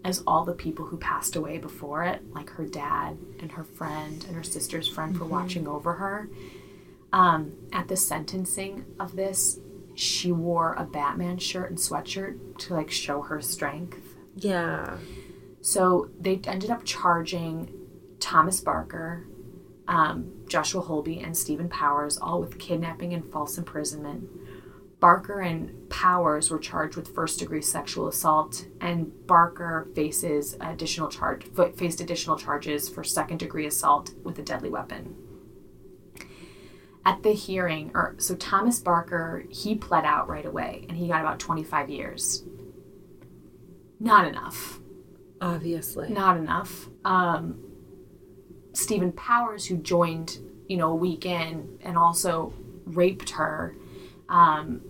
as all the people who passed away before it, like her dad and her friend and her sister's friend for watching over her. Um, at the sentencing of this, she wore a Batman shirt and sweatshirt to like show her strength. Yeah. So they ended up charging Thomas Barker, um, Joshua Holby, and Stephen Powers all with kidnapping and false imprisonment. Barker and Powers were charged with first degree sexual assault, and Barker faces additional charge faced additional charges for second degree assault with a deadly weapon. At the hearing, or so Thomas Barker, he pled out right away, and he got about twenty five years. Not enough Obviously. not enough. Um, Stephen Powers, who joined, you know, a week in and also raped her, um,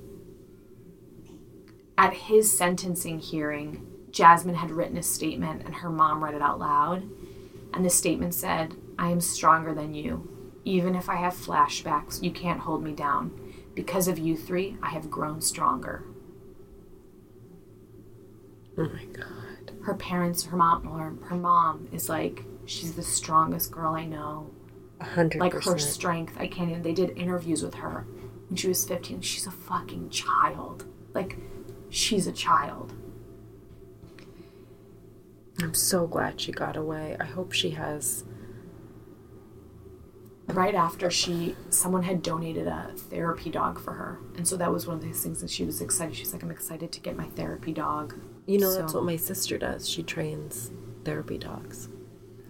at his sentencing hearing, Jasmine had written a statement and her mom read it out loud. And the statement said, I am stronger than you. Even if I have flashbacks, you can't hold me down. Because of you three, I have grown stronger. Oh my god. her parents, her mom, or her mom is like, she's the strongest girl I know. A hundred Like her strength, I can't even. They did interviews with her when she was 15. She's a fucking child. Like, she's a child. I'm so glad she got away. I hope she has. Right after she, someone had donated a therapy dog for her. And so that was one of those things that she was excited. She's like, I'm excited to get my therapy dog. You know, that's what my sister does. She trains therapy dogs.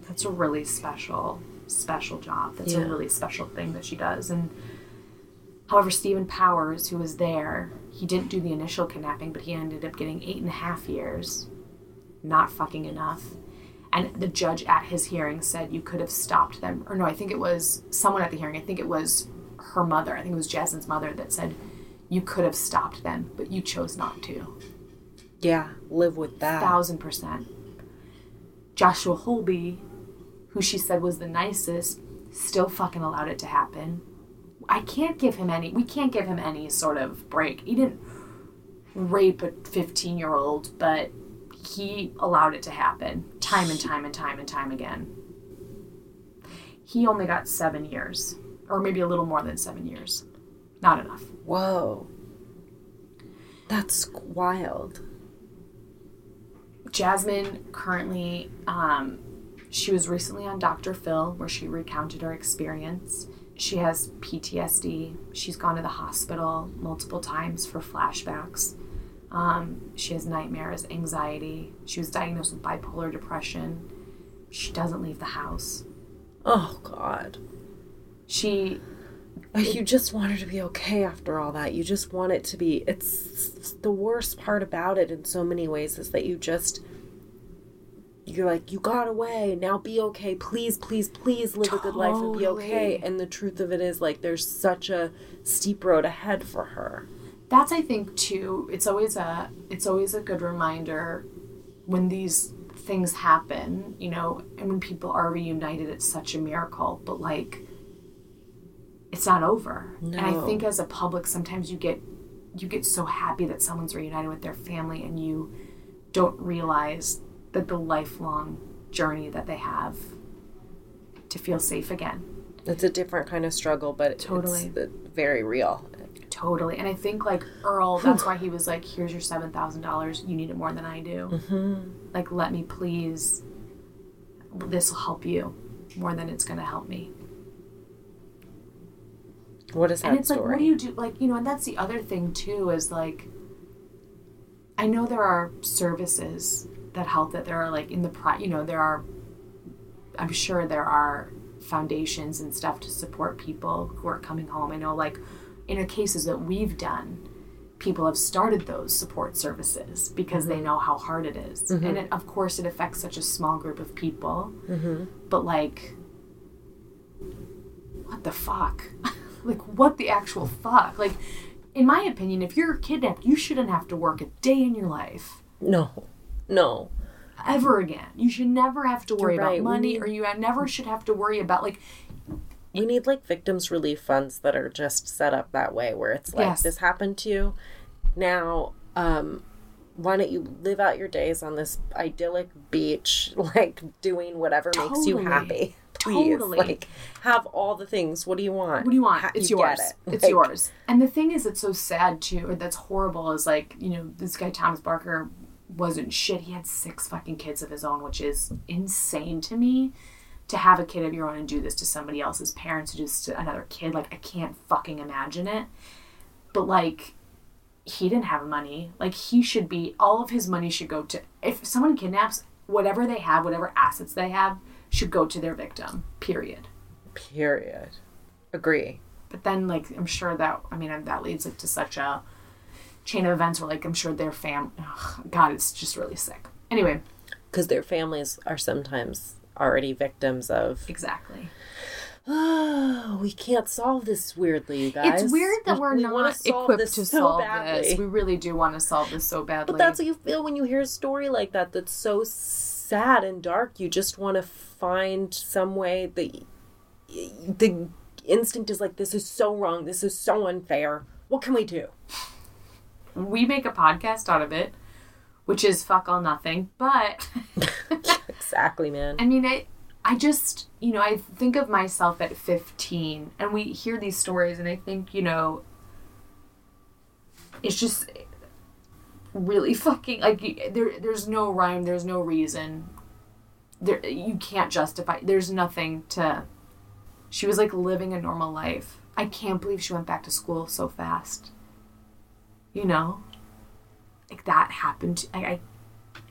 That's a really special, special job. That's a really special thing that she does. And however, Stephen Powers, who was there, he didn't do the initial kidnapping, but he ended up getting eight and a half years. Not fucking enough. And the judge at his hearing said you could have stopped them. Or no, I think it was someone at the hearing. I think it was her mother. I think it was Jasmine's mother that said you could have stopped them, but you chose not to Yeah, live with that. thousand percent. Joshua Holby, who she said was the nicest, still fucking allowed it to happen. I can't give him any. We can't give him any sort of break. He didn't rape a fifteen-year-old, but he allowed it to happen time and time and time and time again. He only got seven years, or maybe a little more than seven years. Not enough. Whoa. That's wild. Jasmine currently, um, she was recently on Dr. Phil where she recounted her experience. She has PTSD. She's gone to the hospital multiple times for flashbacks. Um, she has nightmares, anxiety. She was diagnosed with bipolar depression. She doesn't leave the house. Oh God. She You just want her to be okay after all that. You just want it to be. It's the worst part about it in so many ways is that you just. You're like, you got away. Now be okay. Please, please, please live a good life and be okay. And the truth of it is, like, there's such a steep road ahead for her. that's i think too it's always a it's always a good reminder when these things happen you know and when people are reunited it's such a miracle but like it's not over and i think as a public sometimes you get you get so happy that someone's reunited with their family and you don't realize that the lifelong journey that they have to feel safe again It's a different kind of struggle, but Totally. it's very real. Totally. And I think like Earl, that's why he was like, here's your $7,000. You need it more than I do. Mm-hmm. Like, let me please, this will help you more than it's going to help me. What is that and it's story? like, what do you do? Like, you know, and that's the other thing too is like, I know there are services that help that there are like in the pri you know, there are, I'm sure there are foundations and stuff to support people who are coming home. I know like in the cases that we've done, people have started those support services because they mm-hmm. know how hard it is. Mm-hmm. And it, of course, it affects such a small group of people. Mm-hmm. But like, what the fuck? like, what the actual fuck? Like, in my opinion, if you're kidnapped, you shouldn't have to work a day in your life no, no. ever again. You should never have to worry right. about money, or you never should have to worry about like We need like victims relief funds that are just set up that way where it's like Yes. this happened to you. Now, um why don't you live out your days on this idyllic beach like doing whatever makes you happy. Please, Totally. like have all the things. What do you want? What do you want? Ha- it's you yours. it. It's Like, yours. And the thing is, it's so sad too, or that's horrible. Is like you know this guy Thomas Barker wasn't shit. He had six fucking kids of his own, which is insane to me. To have a kid of your own and do this to somebody else's parents, to do this to another kid, like I can't fucking imagine it. But like, he didn't have money. Like he should be. All of his money should go to. If someone kidnaps, whatever they have, whatever assets they have, should go to their victim. Period. Period. Agree. but then like i'm sure that i mean that leads like to such a chain of events where like i'm sure their fam ugh, god it's just really sick anyway Because their families are sometimes already victims of exactly oh, we can't solve this weirdly, you guys. it's weird that We- we're we not equipped to so solve badly. this we really do want to solve this so badly But that's what you feel when you hear a story like that that's so sad and dark. You just want to find some way that the instinct is like, this is so wrong. This is so unfair. What can we do? We make a podcast out of it which is fuck all nothing but Exactly, man. I mean, I, I just, you know, I think of myself at 15, and we hear these stories, and I think, you know, it's just really fucking like there. There's no rhyme. There's no reason. There, you can't justify. There's nothing to. She was like living a normal life. I can't believe she went back to school so fast. You know, like that happened. I, I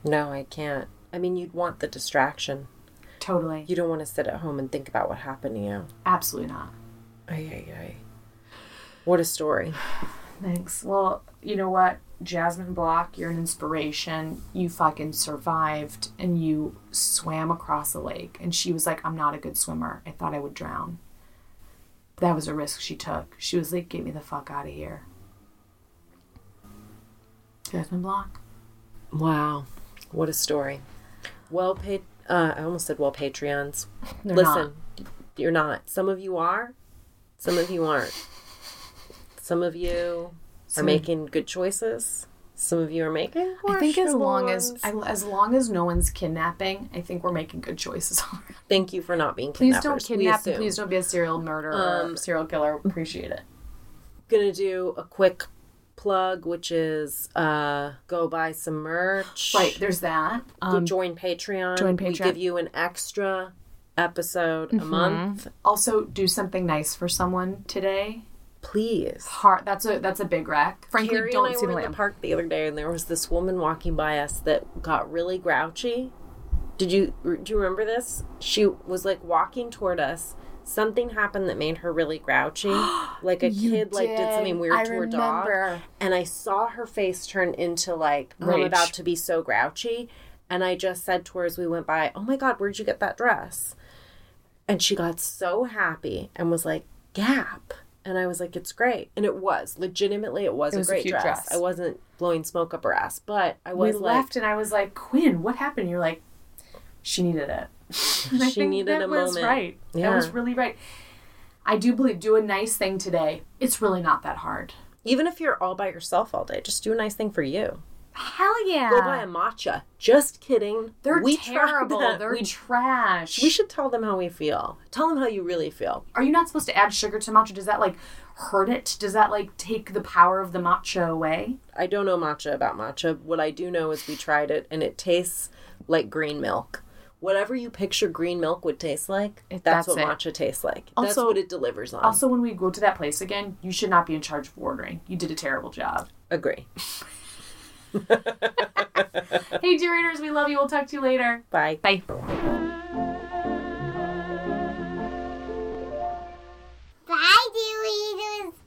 No, I can't. I mean, you'd want the distraction. totally, You don't want to sit at home and think about what happened to you. absolutely not. Ay, ay, ay. What a story. Thanks. Well, you know what? Jasmine Block, you're an inspiration. You fucking survived and you swam across the lake. And she was like, I'm not a good swimmer. I thought I would drown. That was a risk she took. She was like, get me the fuck out of here. Jasmine Block. Wow. What a story. Well paid. Uh, I almost said well Patreons. They're Listen, you're not. Some of you are. Some of you aren't. Some of you are Some- making good choices. Some of you are making. I think as long as ones. I- as long as no one's kidnapping, I think we're making good choices. thank you for not being please don't kidnap. Please don't be a serial murderer or Um, serial killer. Appreciate it. Gonna do a quick plug, which is uh, go buy some merch. Right, there's that. Go join Patreon. join We Patreon. give you an extra episode a month. Also, do something nice for someone today. Please. Heart. That's a that's a big wreck. Frankly, Kerry don't and I see were the in the park the other day, and there was this woman walking by us that got really grouchy. Did you do you remember this? She was like walking toward us. Something happened that made her really grouchy. Like a kid like did something weird I to her dog. And I saw her face turn into like I'm about to be so grouchy. And I just said to her as we went by, Oh my god, where'd you get that dress? And she got so happy and was like, Gap. And I was like, it's great. And it was. Legitimately, it was, was a a great cute dress. dress. I wasn't blowing smoke up her ass, but I We was like, left, and I was like, Quinn, what happened? You're like, she needed it. She think needed that a was moment. Right. That was really right. I do believe do a nice thing today. It's really not that hard. even if you're all by yourself all day, just do a nice thing for you. Hell yeah. Go buy a matcha. Just kidding. They're We terrible. They're we, trash. we should tell them how we feel. Tell them how you really feel. Are you not supposed to add sugar to matcha? Does that like hurt it? Does that like take the power of the matcha away? I don't know matcha about matcha. What I do know is we tried it and it tastes like green milk whatever you picture green milk would taste like, that's, that's, what matcha tastes like. Also, that's what it delivers on. Also, when we go to that place again, you should not be in charge of ordering. You did a terrible job. Agree. hey, dear readers, we love you. We'll talk to you later. Bye. Bye. Bye, dear readers.